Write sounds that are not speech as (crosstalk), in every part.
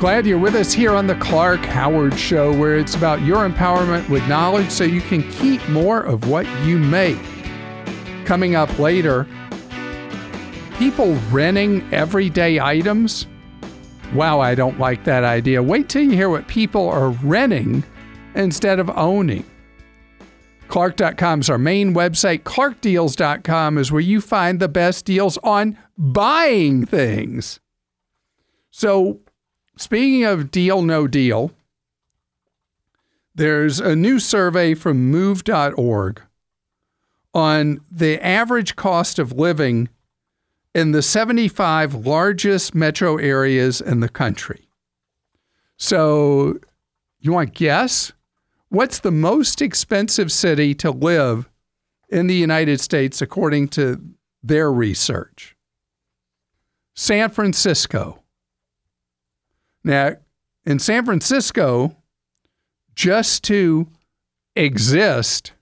Glad you're with us here on the Clark Howard Show, where it's about your empowerment with knowledge so you can keep more of what you make. Coming up later, people renting everyday items. Wow, I don't like that idea. Wait till you hear what people are renting instead of owning. Clark.com is our main website. ClarkDeals.com is where you find the best deals on buying things. So, Speaking of deal, no deal, there's a new survey from move.org on the average cost of living in the 75 largest metro areas in the country. So, you want to guess? What's the most expensive city to live in the United States according to their research? San Francisco. Now, in San Francisco, just to exist,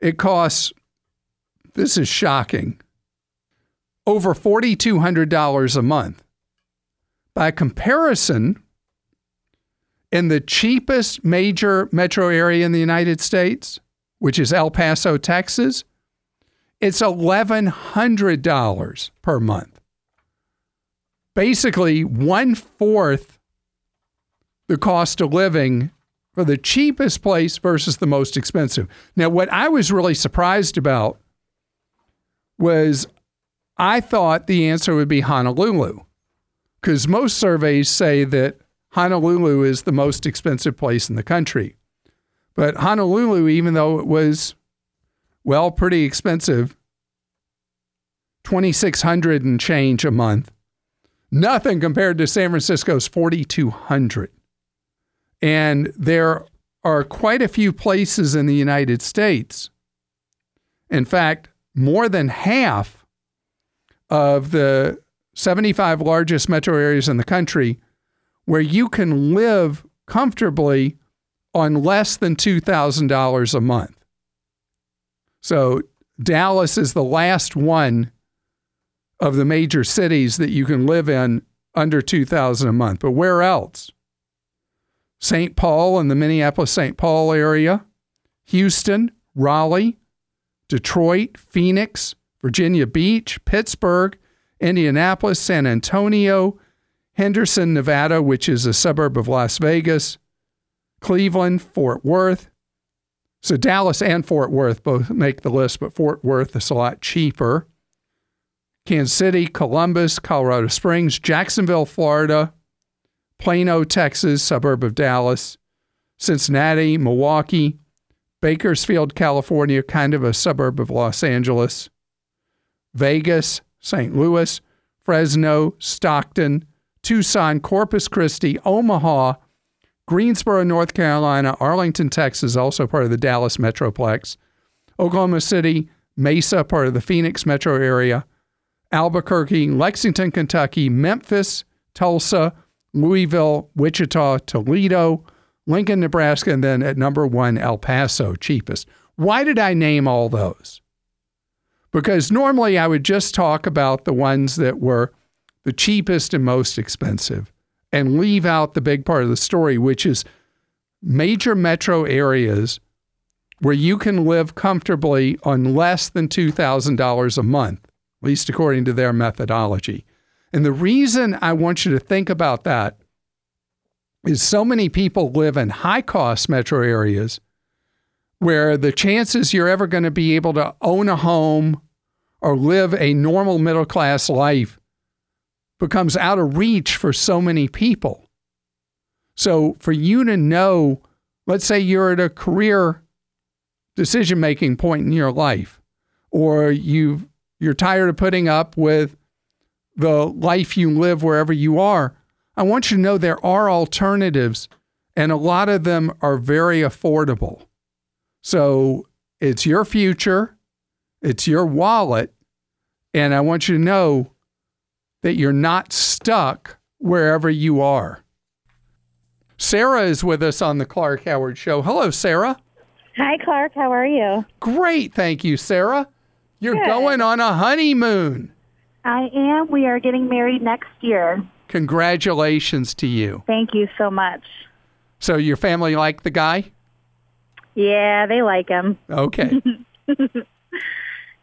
it costs, this is shocking, over $4,200 a month. By comparison, in the cheapest major metro area in the United States, which is El Paso, Texas, it's $1,100 per month basically one fourth the cost of living for the cheapest place versus the most expensive. Now, what I was really surprised about was I thought the answer would be Honolulu, because most surveys say that Honolulu is the most expensive place in the country. But Honolulu, even though it was, well, pretty expensive, 2600 and change a month, Nothing compared to San Francisco's 4,200. And there are quite a few places in the United States. In fact, more than half of the 75 largest metro areas in the country where you can live comfortably on less than $2,000 a month. So Dallas is the last one of the major cities that you can live in under 2000 a month. But where else? St. Paul and the Minneapolis St. Paul area, Houston, Raleigh, Detroit, Phoenix, Virginia Beach, Pittsburgh, Indianapolis, San Antonio, Henderson, Nevada, which is a suburb of Las Vegas, Cleveland, Fort Worth. So Dallas and Fort Worth both make the list, but Fort Worth is a lot cheaper. Kansas City, Columbus, Colorado Springs, Jacksonville, Florida, Plano, Texas, suburb of Dallas, Cincinnati, Milwaukee, Bakersfield, California, kind of a suburb of Los Angeles, Vegas, St. Louis, Fresno, Stockton, Tucson, Corpus Christi, Omaha, Greensboro, North Carolina, Arlington, Texas, also part of the Dallas Metroplex, Oklahoma City, Mesa, part of the Phoenix metro area, Albuquerque, Lexington, Kentucky, Memphis, Tulsa, Louisville, Wichita, Toledo, Lincoln, Nebraska, and then at number one, El Paso, cheapest. Why did I name all those? Because normally I would just talk about the ones that were the cheapest and most expensive and leave out the big part of the story, which is major metro areas where you can live comfortably on less than $2,000 a month at least according to their methodology. And the reason I want you to think about that is so many people live in high cost metro areas where the chances you're ever going to be able to own a home or live a normal middle class life becomes out of reach for so many people. So, for you to know, let's say you're at a career decision making point in your life, or you've you're tired of putting up with the life you live wherever you are. I want you to know there are alternatives, and a lot of them are very affordable. So it's your future, it's your wallet, and I want you to know that you're not stuck wherever you are. Sarah is with us on the Clark Howard Show. Hello, Sarah. Hi, Clark. How are you? Great. Thank you, Sarah. You're Good. going on a honeymoon. I am. We are getting married next year. Congratulations to you. Thank you so much. So, your family like the guy? Yeah, they like him. Okay. (laughs)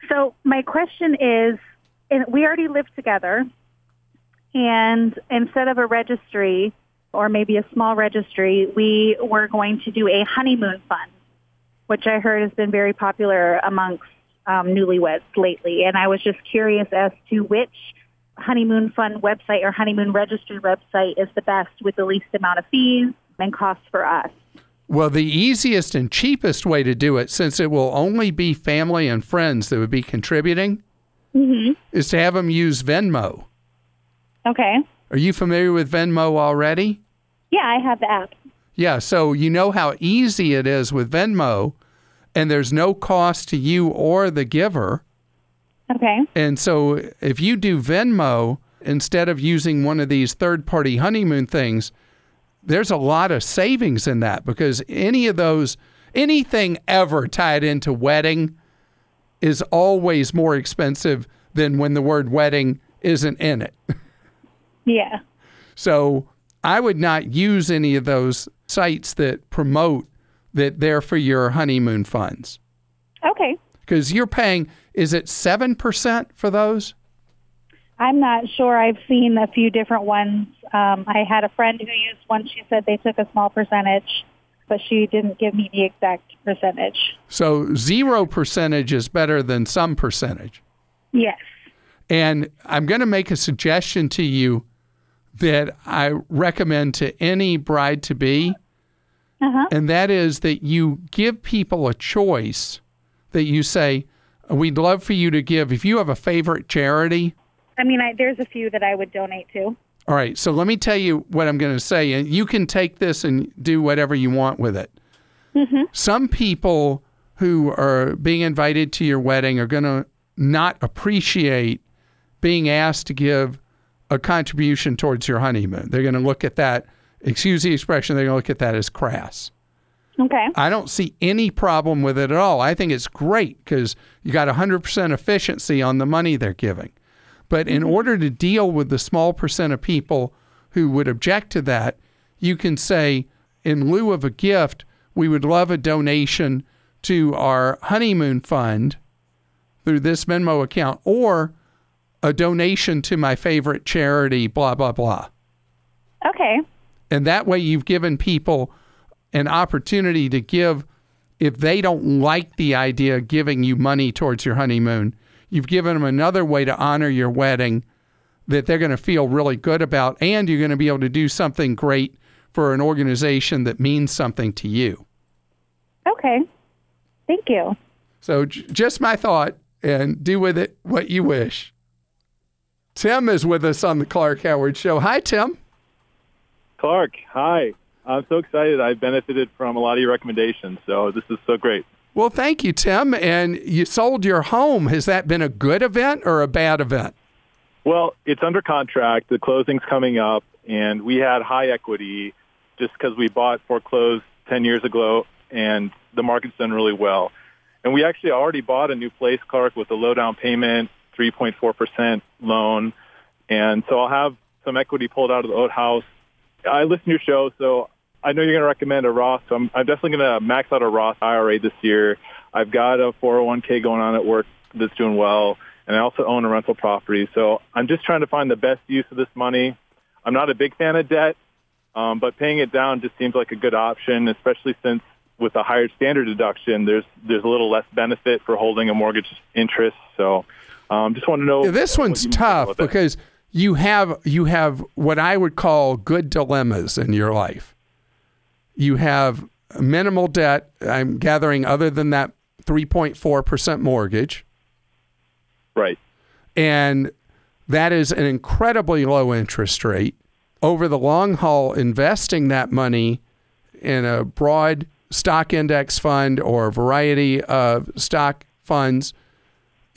So my question is, and we already live together, and instead of a registry or maybe a small registry, we were going to do a honeymoon fund, which I heard has been very popular amongst um, newlyweds lately. And I was just curious as to which honeymoon fund website or honeymoon registry website is the best with the least amount of fees and costs for us. Well, the easiest and cheapest way to do it, since it will only be family and friends that would be contributing, is to have them use Venmo. Okay. Are you familiar with Venmo already? Yeah, I have the app. Yeah, so you know how easy it is with Venmo, and there's no cost to you or the giver. Okay. And so if you do Venmo instead of using one of these third party honeymoon things, there's a lot of savings in that because any of those, anything ever tied into wedding is always more expensive than when the word wedding isn't in it. (laughs) Yeah. So I would not use any of those sites that promote that they're for your honeymoon funds Okay. because you're paying, is it 7% for those? I'm not sure. I've seen a few different ones. Um, I had a friend who used one. She said they took a small percentage, but she didn't give me the exact percentage. So zero percentage is better than some percentage. Yes. And I'm going to make a suggestion to you that I recommend to any bride to be, Uh-huh. and that is that you give people a choice that you say, We'd love for you to give. If you have a favorite charity, I mean, I, there's a few that I would donate to. all right, so let me tell you what I'm going to say, and you can take this and do whatever you want with it. Some people who are being invited to your wedding are going to not appreciate being asked to give a contribution towards your honeymoon. They're going to look at that, excuse the expression, they're going to look at that as crass. Okay. I don't see any problem with it at all. I think it's great because you got 100% efficiency on the money they're giving. But in mm-hmm. order to deal with the small percent of people who would object to that, you can say, in lieu of a gift, we would love a donation to our honeymoon fund through this Venmo account or a donation to my favorite charity, blah, blah, blah. Okay. And that way you've given people an opportunity to give if they don't like the idea of giving you money towards your honeymoon. You've given them another way to honor your wedding that they're going to feel really good about and you're going to be able to do something great for an organization that means something to you. Okay. Thank you. So j- just my thought and do with it what you wish. Tim is with us on the Clark Howard show. Hi Tim. Clark, hi. I'm so excited. I've benefited from a lot of your recommendations, so this is so great. Well, thank you, Tim. And you sold your home. Has that been a good event or a bad event? Well, it's under contract. The closing's coming up, and we had high equity just because we bought foreclosed 10 years ago, and the market's done really well. And we actually already bought a new place, Clark, with a low down payment, 3.4% loan. And so I'll have some equity pulled out of the old house. I listen to your show, so I know you're going to recommend a Roth, so I'm, I'm definitely going to max out a Roth IRA this year. I've got a 401k going on at work that's doing well, and I also own a rental property. So I'm just trying to find the best use of this money. I'm not a big fan of debt, um, but paying it down just seems like a good option, especially since with a higher standard deduction, there's there's a little less benefit for holding a mortgage interest. So um, just want to know. Yeah, this one's tough because. that. You have you have what I would call good dilemmas in your life. You have minimal debt. I'm gathering, other than that 3.4 percent mortgage, right. and that is an incredibly low interest rate. Over the long haul, investing that money in a broad stock index fund or a variety of stock funds,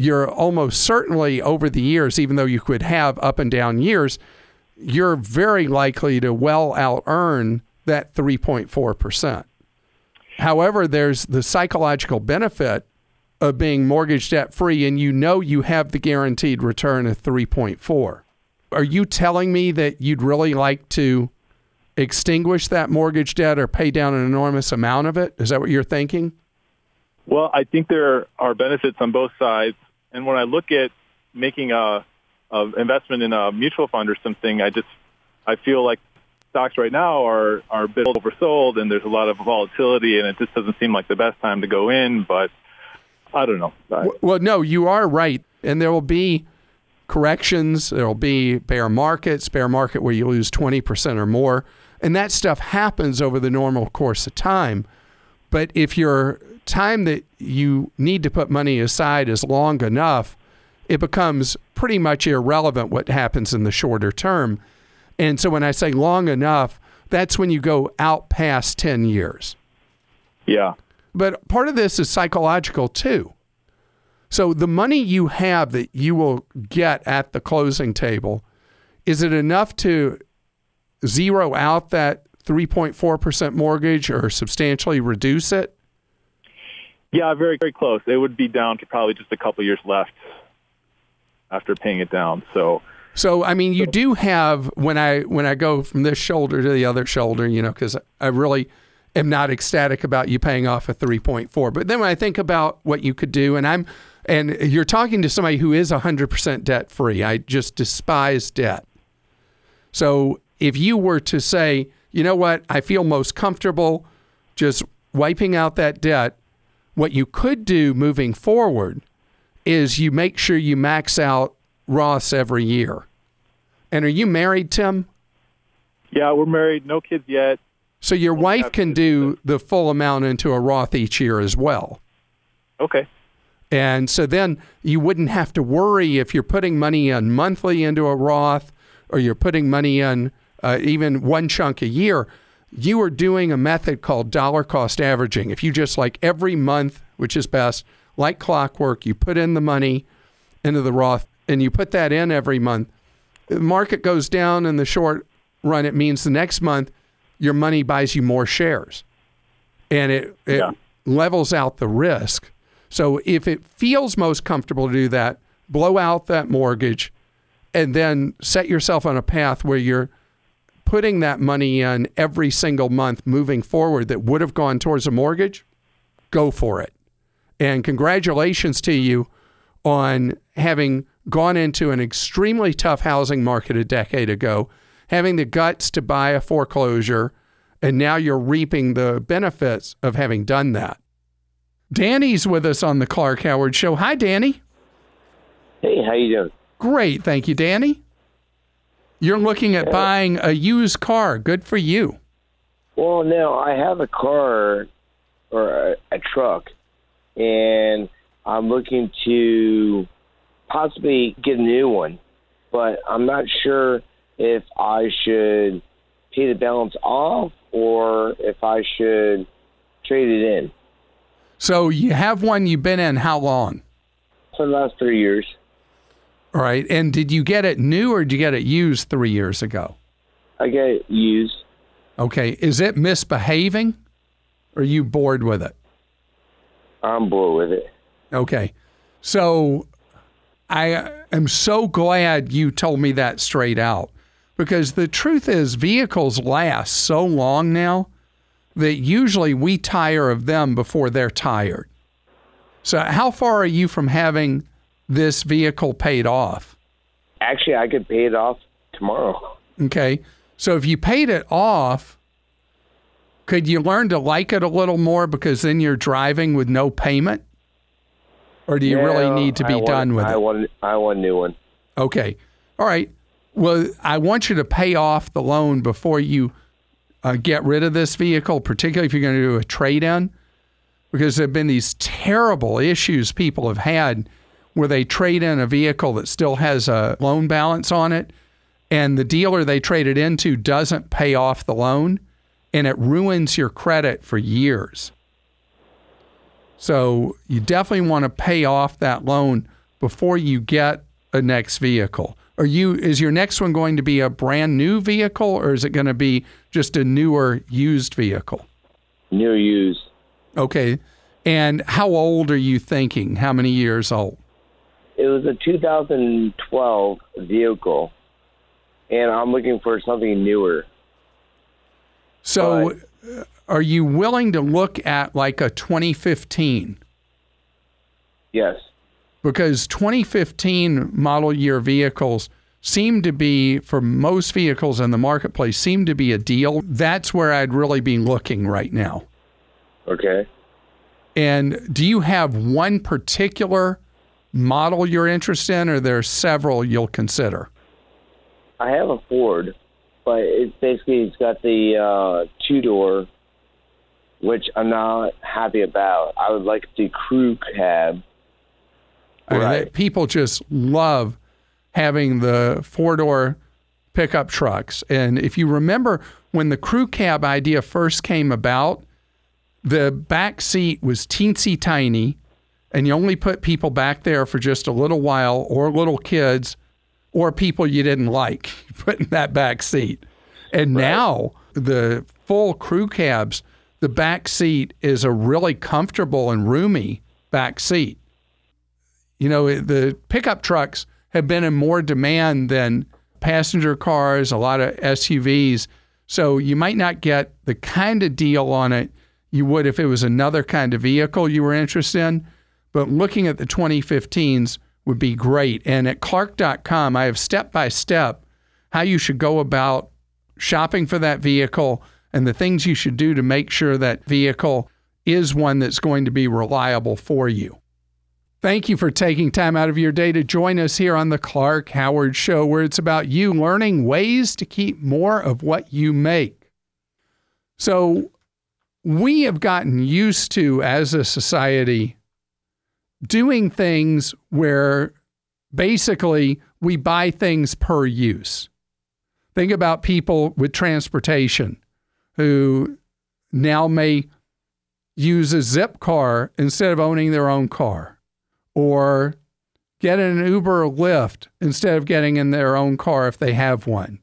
you're almost certainly over the years, even though you could have up and down years, you're very likely to well out earn that 3.4%. However, there's the psychological benefit of being mortgage debt free, and you know you have the guaranteed return of 3.4. Are you telling me that you'd really like to extinguish that mortgage debt or pay down an enormous amount of it? Is that what you're thinking? Well, I think there are benefits on both sides. And when I look at making a, a investment in a mutual fund or something, I just I feel like stocks right now are are a bit oversold and there's a lot of volatility and it just doesn't seem like the best time to go in. But I don't know. Well, no, you are right, and there will be corrections. There will be bear markets, bear market where you lose twenty percent or more, and that stuff happens over the normal course of time. But if your time that you need to put money aside is long enough, it becomes pretty much irrelevant what happens in the shorter term. And so when I say long enough, that's when you go out past 10 years. Yeah. But part of this is psychological too. So the money you have that you will get at the closing table, is it enough to zero out that 3.4% mortgage or substantially reduce it? Yeah, very, very close. It would be down to probably just a couple years left after paying it down. So, so I mean, you do have when I when I go from this shoulder to the other shoulder, you know, because I really am not ecstatic about you paying off a 3.4. But then when I think about what you could do, and I'm and you're talking to somebody who is 100% debt free. I just despise debt. So if you were to say, you know what, I feel most comfortable just wiping out that debt, what you could do moving forward is you make sure you max out Roths every year. And are you married, Tim? Yeah, we're married, no kids yet. So your wife can do the full amount into a Roth each year as well. Okay. And so then you wouldn't have to worry if you're putting money in monthly into a Roth or you're putting money in uh, even one chunk a year. You are doing a method called dollar cost averaging. If you just like every month, which is best, like clockwork, you put in the money into the Roth and you put that in every month. The market goes down in the short run. It means the next month your money buys you more shares and it, it Yeah. levels out the risk. So if it feels most comfortable to do that, blow out that mortgage and then set yourself on a path where you're putting that money in every single month moving forward that would have gone towards a mortgage, go for it. And congratulations to you on having gone into an extremely tough housing market a decade ago, having the guts to buy a foreclosure, and now you're reaping the benefits of having done that. Danny's with us on the Clark Howard Show. Hi, Danny. Hey, how you doing? Great. Thank you, Danny. You're looking at buying a used car. Good for you. Well, now I have a car or a, a truck, and I'm looking to possibly get a new one, but I'm not sure if I should pay the balance off or if I should trade it in. So you have one you've been in how long? For the last three years, All right. And did you get it new or did you get it used three years ago? I get it used. Okay. Is it misbehaving? Or are you bored with it? I'm bored with it. Okay. So I am so glad you told me that straight out because the truth is, vehicles last so long now that usually we tire of them before they're tired. So, how far are you from having this vehicle paid off? Actually, I could pay it off tomorrow. Okay. So, if you paid it off, could you learn to like it a little more because then you're driving with no payment? Or do you really need to be want- done with I it? Want, I want a new one. Okay. All right. Well, I want you to pay off the loan before you uh, get rid of this vehicle, particularly if you're going to do a trade in, because there have been these terrible issues people have had where they trade in a vehicle that still has a loan balance on it, and the dealer they traded into doesn't pay off the loan, and it ruins your credit for years. So you definitely want to pay off that loan before you get a next vehicle. Are you is your next one going to be a brand new vehicle or is it going to be just a newer used vehicle? New used. Okay. And how old are you thinking? How many years old? It was a 2012 vehicle, and I'm looking for something newer. So, uh, are you willing to look at like a 2015? Yes. Because 2015 model year vehicles seem to be, for most vehicles in the marketplace, seem to be a deal. That's where I'd really be looking right now. Okay. And do you have one particular model you're interested in, or there are several you'll consider? I have a Ford, but it's basically it's got the uh, two door, which I'm not happy about. I would like the crew cab. Right. people just love having the four door pickup trucks. And if you remember when the crew cab idea first came about, the back seat was teensy tiny, and you only put people back there for just a little while, or little kids, or people you didn't like, (laughs) put in that back seat. And now the full crew cabs, the back seat is a really comfortable and roomy back seat. You know, the pickup trucks have been in more demand than passenger cars, a lot of SUVs. So you might not get the kind of deal on it you would if it was another kind of vehicle you were interested in. But looking at the 2015s would be great. And at clark.com, I have step by step how you should go about shopping for that vehicle and the things you should do to make sure that vehicle is one that's going to be reliable for you. Thank you for taking time out of your day to join us here on the Clark Howard Show, where it's about you learning ways to keep more of what you make. So, we have gotten used to, as a society, doing things where basically we buy things per use. Think about people with transportation who now may use a zip car instead of owning their own car or get an Uber or Lyft instead of getting in their own car if they have one.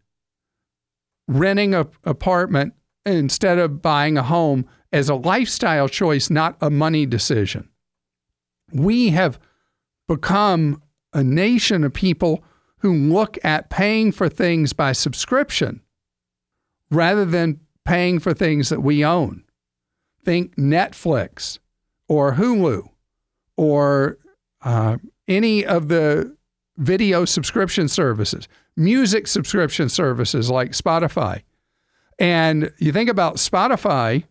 Renting an apartment instead of buying a home as a lifestyle choice, not a money decision. We have become a nation of people who look at paying for things by subscription rather than paying for things that we own. Think Netflix or Hulu or uh, any of the video subscription services, music subscription services like Spotify. And you think about Spotify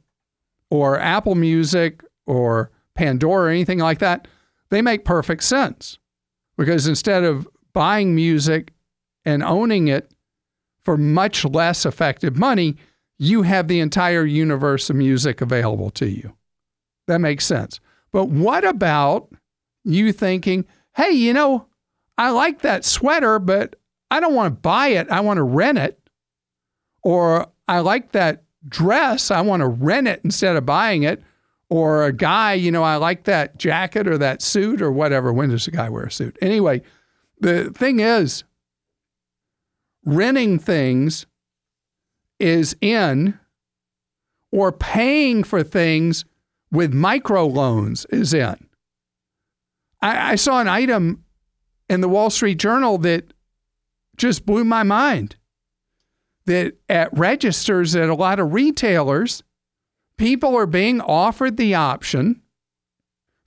or Apple Music or Pandora or anything like that, they make perfect sense because instead of buying music and owning it for much less effective money, you have the entire universe of music available to you. That makes sense. But what about you thinking, hey, you know, I like that sweater, but I don't want to buy it. I want to rent it. Or I like that dress. I want to rent it instead of buying it. Or a guy, you know, I like that jacket or that suit or whatever. When does a guy wear a suit? Anyway, the thing is, renting things is in, or paying for things with microloans is in. I, I saw an item in the Wall Street Journal that just blew my mind. That at registers at a lot of retailers, people are being offered the option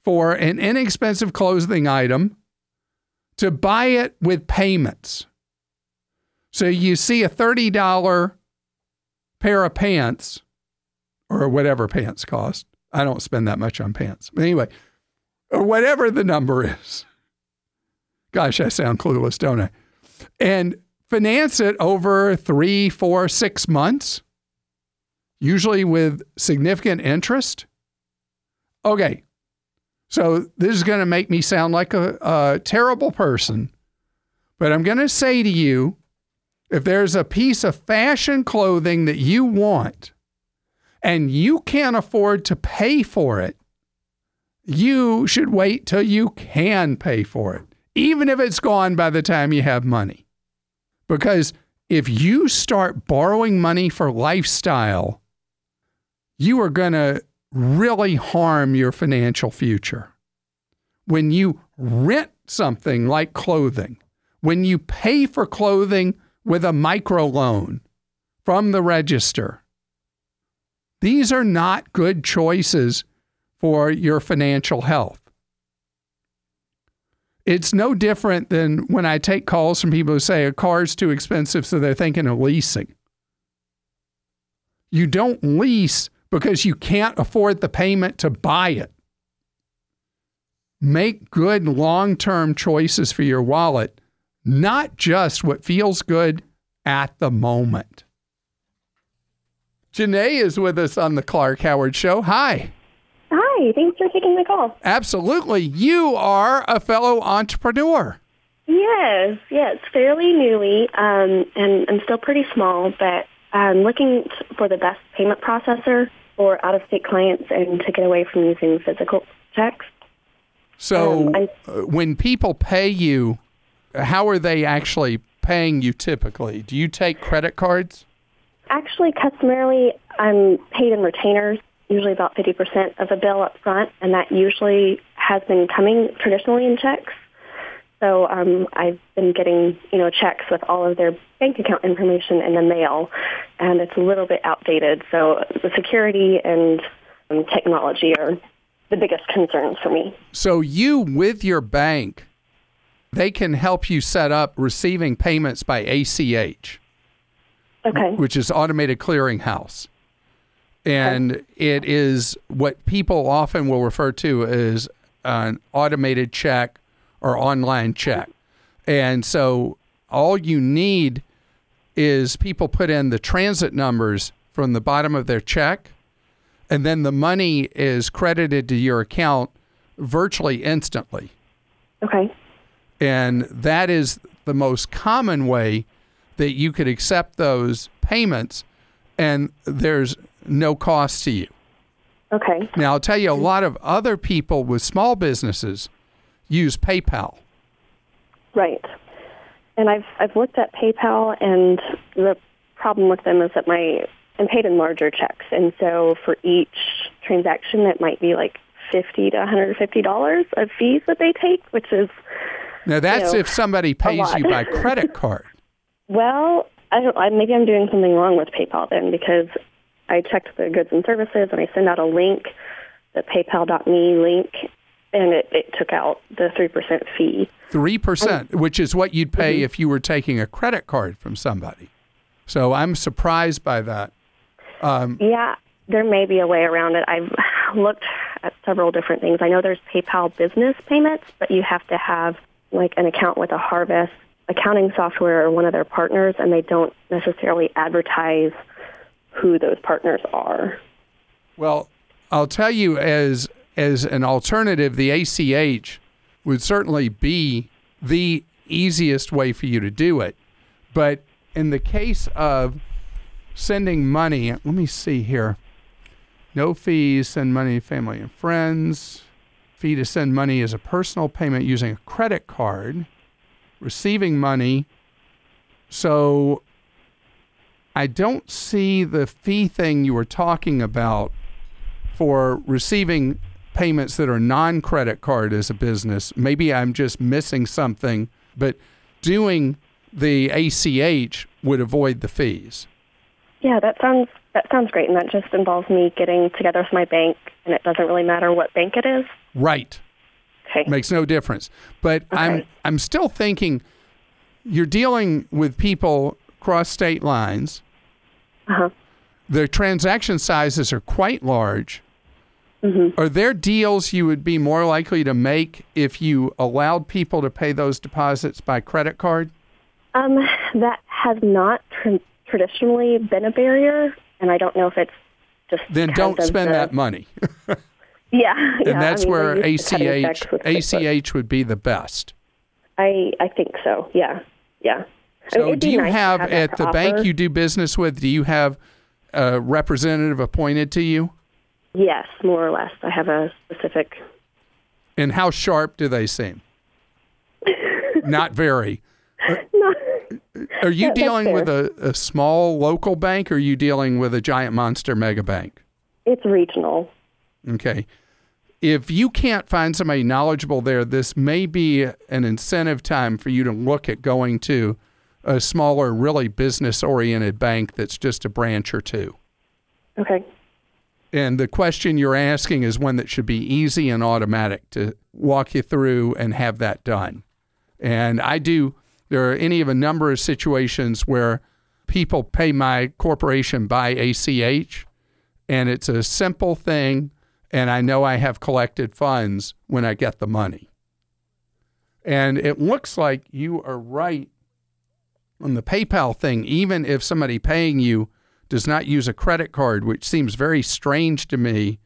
for an inexpensive clothing item to buy it with payments. So you see a $30 pair of pants or whatever pants cost. I don't spend that much on pants. But anyway, or whatever the number is. Gosh, I sound clueless, don't I? And finance it over three, four, six months, usually with significant interest. Okay, so this is going to make me sound like a, a terrible person, but I'm going to say to you if there's a piece of fashion clothing that you want and you can't afford to pay for it, you should wait till you can pay for it, even if it's gone by the time you have money. Because if you start borrowing money for lifestyle, you are going to really harm your financial future. When you rent something like clothing, when you pay for clothing with a microloan from the register. These are not good choices for your financial health. It's no different than when I take calls from people who say a car's too expensive, so they're thinking of leasing. You don't lease because you can't afford the payment to buy it. Make good long term choices for your wallet, not just what feels good at the moment. Janae is with us on the Clark Howard Show. Hi. Hi, thanks for taking the call. Absolutely. You are a fellow entrepreneur. Yes, yes, fairly newly, um, and I'm still pretty small, but I'm looking for the best payment processor for out-of-state clients and to get away from using physical checks. So, Um, uh, when people pay you, how are they actually paying you typically? Do you take credit cards? Actually, customarily, I'm paid in retainers, usually about 50% of a bill up front, and that usually has been coming traditionally in checks. So um, I've been getting, you know, checks with all of their bank account information in the mail, and it's a little bit outdated. So the security and um, technology are the biggest concerns for me. So, you with your bank, they can help you set up receiving payments by ACH, Okay. which is Automated Clearinghouse. And it is what people often will refer to as an automated check or online check. And so all you need is people put in the transit numbers from the bottom of their check, and then the money is credited to your account virtually instantly. Okay. And that is the most common way that you could accept those payments, and there's no cost to you. Okay. Now, I'll tell you, a lot of other people with small businesses use PayPal. Right. And I've I've looked at PayPal, and the problem with them is that my I'm paid in larger checks, and so for each transaction, it might be like fifty to one hundred fifty dollars of fees that they take, which is Now, that's know, if somebody (laughs) pays you by credit (laughs) card. well, I don't. I, maybe I'm doing something wrong with PayPal then because I checked the goods and services, and I send out a link, the PayPal.me link, and it, it took out the three percent fee. 3%, which is what you'd pay Mhm. if you were taking a credit card from somebody. So I'm surprised by that. Um, Yeah, there may be a way around it. I've (sighs) looked at several different things. I know there's PayPal business payments, but you have to have like an account with a Harvest accounting software or one of their partners, and they don't necessarily advertise who those partners are. Well, I'll tell you as as an alternative, the ACH would certainly be the easiest way for you to do it. But in the case of sending money, let me see here. No fees, send money to family and friends. Fee to send money is a personal payment using a credit card. Receiving money. So I don't see the fee thing you were talking about for receiving payments that are non credit card as a business. Maybe I'm just missing something, but doing the ACH would avoid the fees. Yeah, that sounds that sounds great, and that just involves me getting together with my bank, and it doesn't really matter what bank it is. Right. Okay. Makes no difference. But I'm I'm still thinking you're dealing with people cross state lines. Uh-huh. The transaction sizes are quite large. Hmm Are there deals you would be more likely to make if you allowed people to pay those deposits by credit card? Um, that has not tr- traditionally been a barrier, and I don't know if it's just Then don't spend the- that money. (laughs) (laughs) Yeah, and yeah, that's I mean, where we're used to cutting ACH checks with QuickBooks. ACH would be the best. I I think so. Yeah, yeah. I mean, So, do you nice to have, at the bank you do business with? Do you have a representative appointed to you? Yes, more or less. I have a specific. And how sharp do they seem? (laughs) Not very. Uh, no, Are you dealing with a, a small local bank or are you dealing with a giant monster mega bank? it's regional. Okay. If you can't find somebody knowledgeable there, this may be an incentive time for you to look at going to a smaller, really business oriented bank that's just a branch or two. Okay. And the question you're asking is one that should be easy and automatic to walk you through and have that done. And I do, there are any of a number of situations where people pay my corporation by ACH, and it's a simple thing, and I know I have collected funds when I get the money. And it looks like you are right on the PayPal thing, even if somebody paying you does not use a credit card, which seems very strange to me.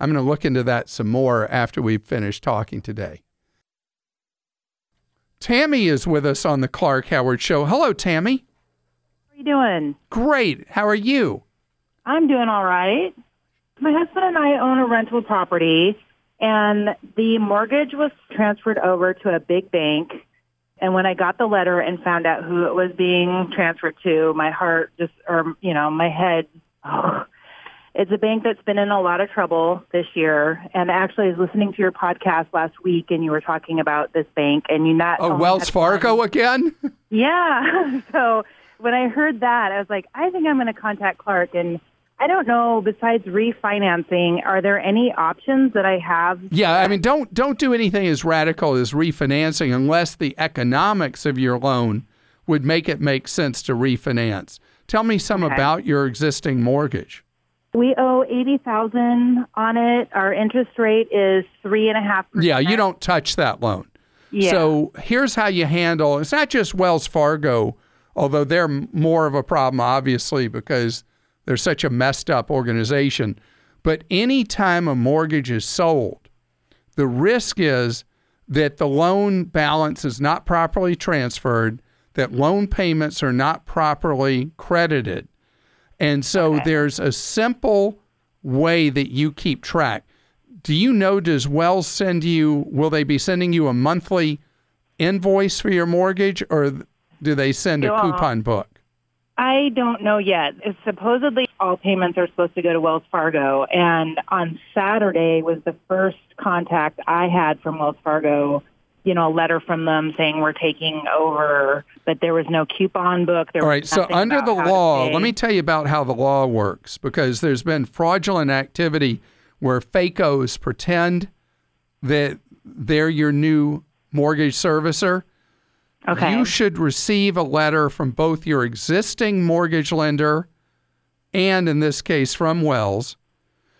I'm going to look into that some more after we've finished talking today. Tammy is with us on the Clark Howard Show. Hello, Tammy. How are you doing? Great. How are you? I'm doing all right. My husband and I own a rental property, and the mortgage was transferred over to a big bank. And when I got the letter and found out who it was being transferred to, my heart just, or, you know, my head, oh, (sighs) it's a bank that's been in a lot of trouble this year. And actually, I was listening to your podcast last week, and you were talking about this bank, and you not. Oh, Wells Fargo one- again? (laughs) Yeah. (laughs) so when I heard that, I was like, I think I'm going to contact Clark. And I don't know, besides refinancing, are there any options that I have? Yeah, I mean, don't don't do anything as radical as refinancing unless the economics of your loan would make it make sense to refinance. Tell me some Okay. about your existing mortgage. We owe eighty thousand on it. Our interest rate is three and a half. Yeah, you don't touch that loan. Yeah. So here's how you handle. It's not just Wells Fargo, although they're more of a problem, obviously, because they're such a messed up organization. But anytime a mortgage is sold, the risk is that the loan balance is not properly transferred, that loan payments are not properly credited. And so there's a simple way that you keep track. Do you know, does Wells send you, will they be sending you a monthly invoice for your mortgage or do they send a coupon book? I don't know yet. It's supposedly all payments are supposed to go to Wells Fargo, and on Saturday was the first contact I had from Wells Fargo. You know, a letter from them saying we're taking over, but there was no coupon book. There All was so under the law, let me tell you about how the law works because there's been fraudulent activity where FACOs pretend that they're your new mortgage servicer. Okay. You should receive a letter from both your existing mortgage lender and, in this case, from Wells,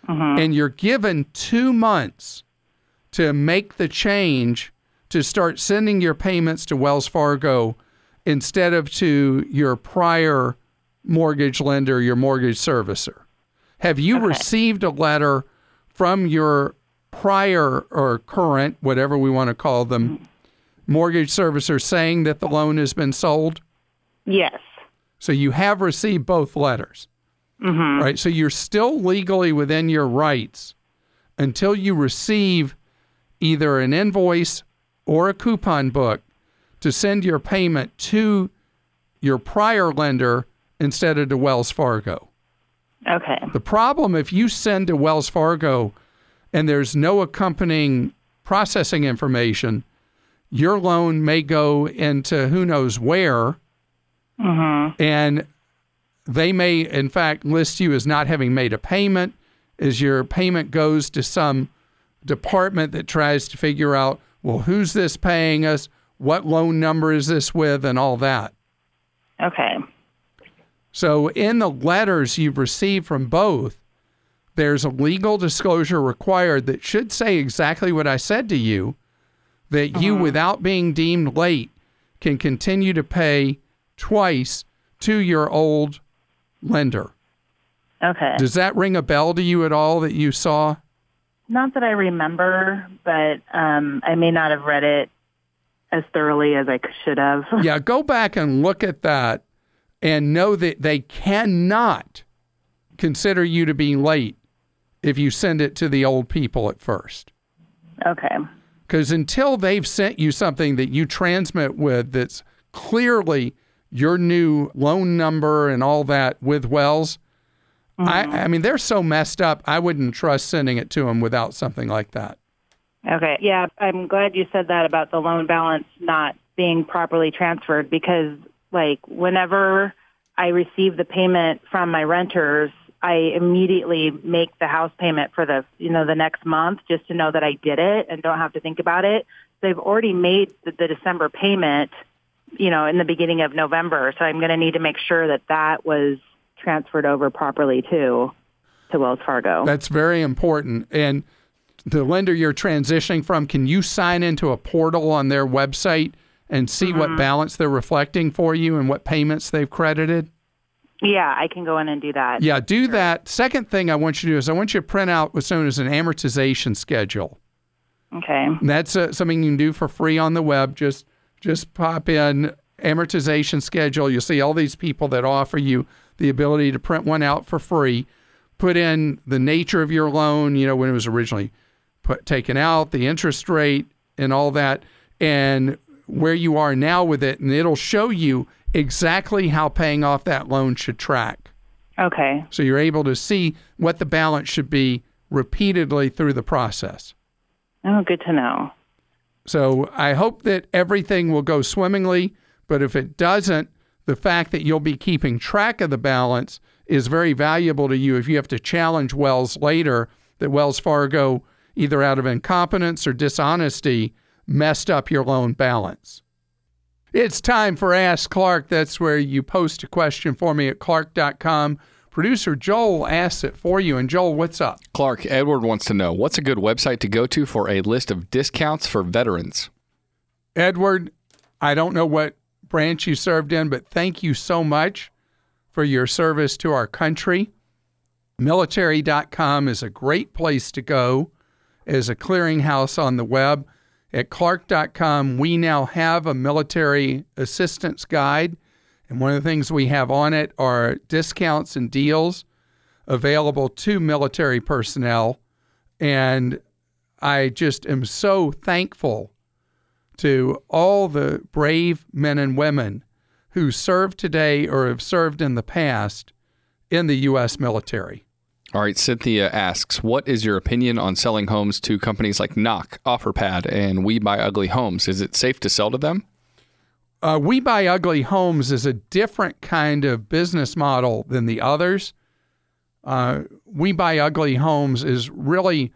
Mm-hmm. and you're given two months to make the change to start sending your payments to Wells Fargo instead of to your prior mortgage lender, your mortgage servicer. Have you received a letter from your prior or current, whatever we want to call them, mortgage servicer saying that the loan has been sold? yes. So you have received both letters. Mm-hmm. Right. So you're still legally within your rights until you receive either an invoice or a coupon book to send your payment to your prior lender instead of to Wells Fargo. Okay. The problem if you send to Wells Fargo and there's no accompanying processing information, your loan may go into who knows where. Mm-hmm. and they may in fact list you as not having made a payment. As your payment goes to some department that tries to figure out well who's this paying us? What loan number is this with? And all that. Okay. so in the letters you've received from both there's a legal disclosure required that should say exactly what i said to you that you without being deemed late can continue to pay twice to your old lender Okay. Does that ring a bell to you at all that you saw? Not that I remember, but um, I may not have read it as thoroughly as I should have. (laughs) Yeah, go back and look at that and know that they cannot consider you to be late if you send it to the old people at first. okay. Because until they've sent you something that you transmit with that's clearly your new loan number and all that with Wells, I, mm-hmm. I mean, they're so messed up, I wouldn't trust sending it to them without something like that. Okay. Yeah, I'm glad you said that about the loan balance not being properly transferred because Like whenever I receive the payment from my renters, I immediately make the house payment for the you know the next month just to know that I did it and don't have to think about it. They've already made the, the December payment, you know, in the beginning of November. So I'm going to need to make sure that that was transferred over properly too to Wells Fargo. That's very important. And the lender you're transitioning from, can you sign into a portal on their website and see Mm-hmm. what balance they're reflecting for you and what payments they've credited? Yeah, I can go in and do that. Yeah, do that. Second thing I want you to do is I want you to print out what's known as an amortization schedule. Okay. And that's uh, something you can do for free on the web. Just just pop in amortization schedule. You'll see all these people that offer you the ability to print one out for free. Put in the nature of your loan, you know, when it was originally put taken out, the interest rate and all that, and where you are now with it, and it'll show you exactly how paying off that loan should track. Okay. So you're able to see what the balance should be repeatedly through the process. Oh, good to know. So I hope that everything will go swimmingly, but if it doesn't, the fact that you'll be keeping track of the balance is very valuable to you if you have to challenge Wells later that Wells Fargo, either out of incompetence or dishonesty, messed up your loan balance. It's time for Ask Clark. That's where you post a question for me at clark.com. Producer Joel asks it for you. And Joel, what's up? Clark, Edward wants to know what's a good website to go to for a list of discounts for veterans? Edward, I don't know what branch you served in, but thank you so much for your service to our country. Military.com is a great place to go as a clearinghouse on the web. At Clark.com, we now have a military assistance guide. And one of the things we have on it are discounts and deals available to military personnel. And I just am so thankful to all the brave men and women who serve today or have served in the past in the U.S. military. All right, Cynthia asks, what is your opinion on selling homes to companies like Knock, OfferPad, and We Buy Ugly Homes? Is it safe to sell to them? Uh, we Buy Ugly Homes is a different kind of business model than the others. Uh, we Buy Ugly Homes is really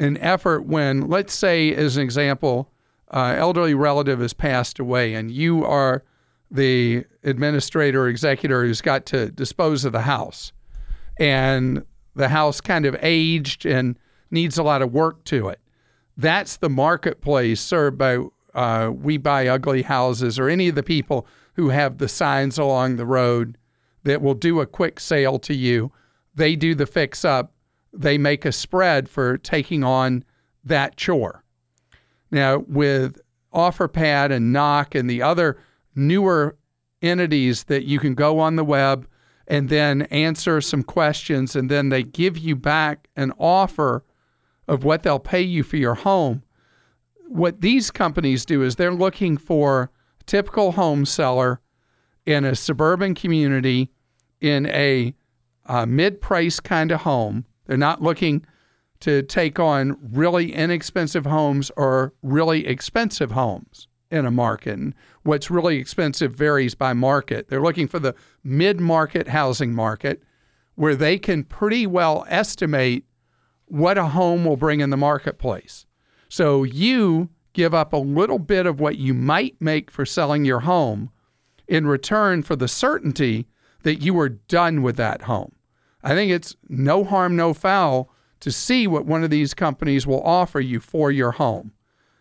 an effort when, let's say, as an example, uh, elderly relative has passed away and you are the administrator or executor who's got to dispose of the house. And the house kind of aged and needs a lot of work to it. That's the marketplace served by uh, We Buy Ugly Houses or any of the people who have the signs along the road that will do a quick sale to you. They do the fix up, they make a spread for taking on that chore. Now, with OfferPad and Knock and the other newer entities that you can go on the web and then answer some questions, and then they give you back an offer of what they'll pay you for your home. What these companies do is they're looking for a typical home seller in a suburban community in a uh, mid price kind of home. They're not looking to take on really inexpensive homes or really expensive homes in a market. And what's really expensive varies by market. They're looking for the mid market housing market where they can pretty well estimate what a home will bring in the marketplace. So you give up a little bit of what you might make for selling your home in return for the certainty that you are done with that home. I think it's no harm, no foul to see what one of these companies will offer you for your home.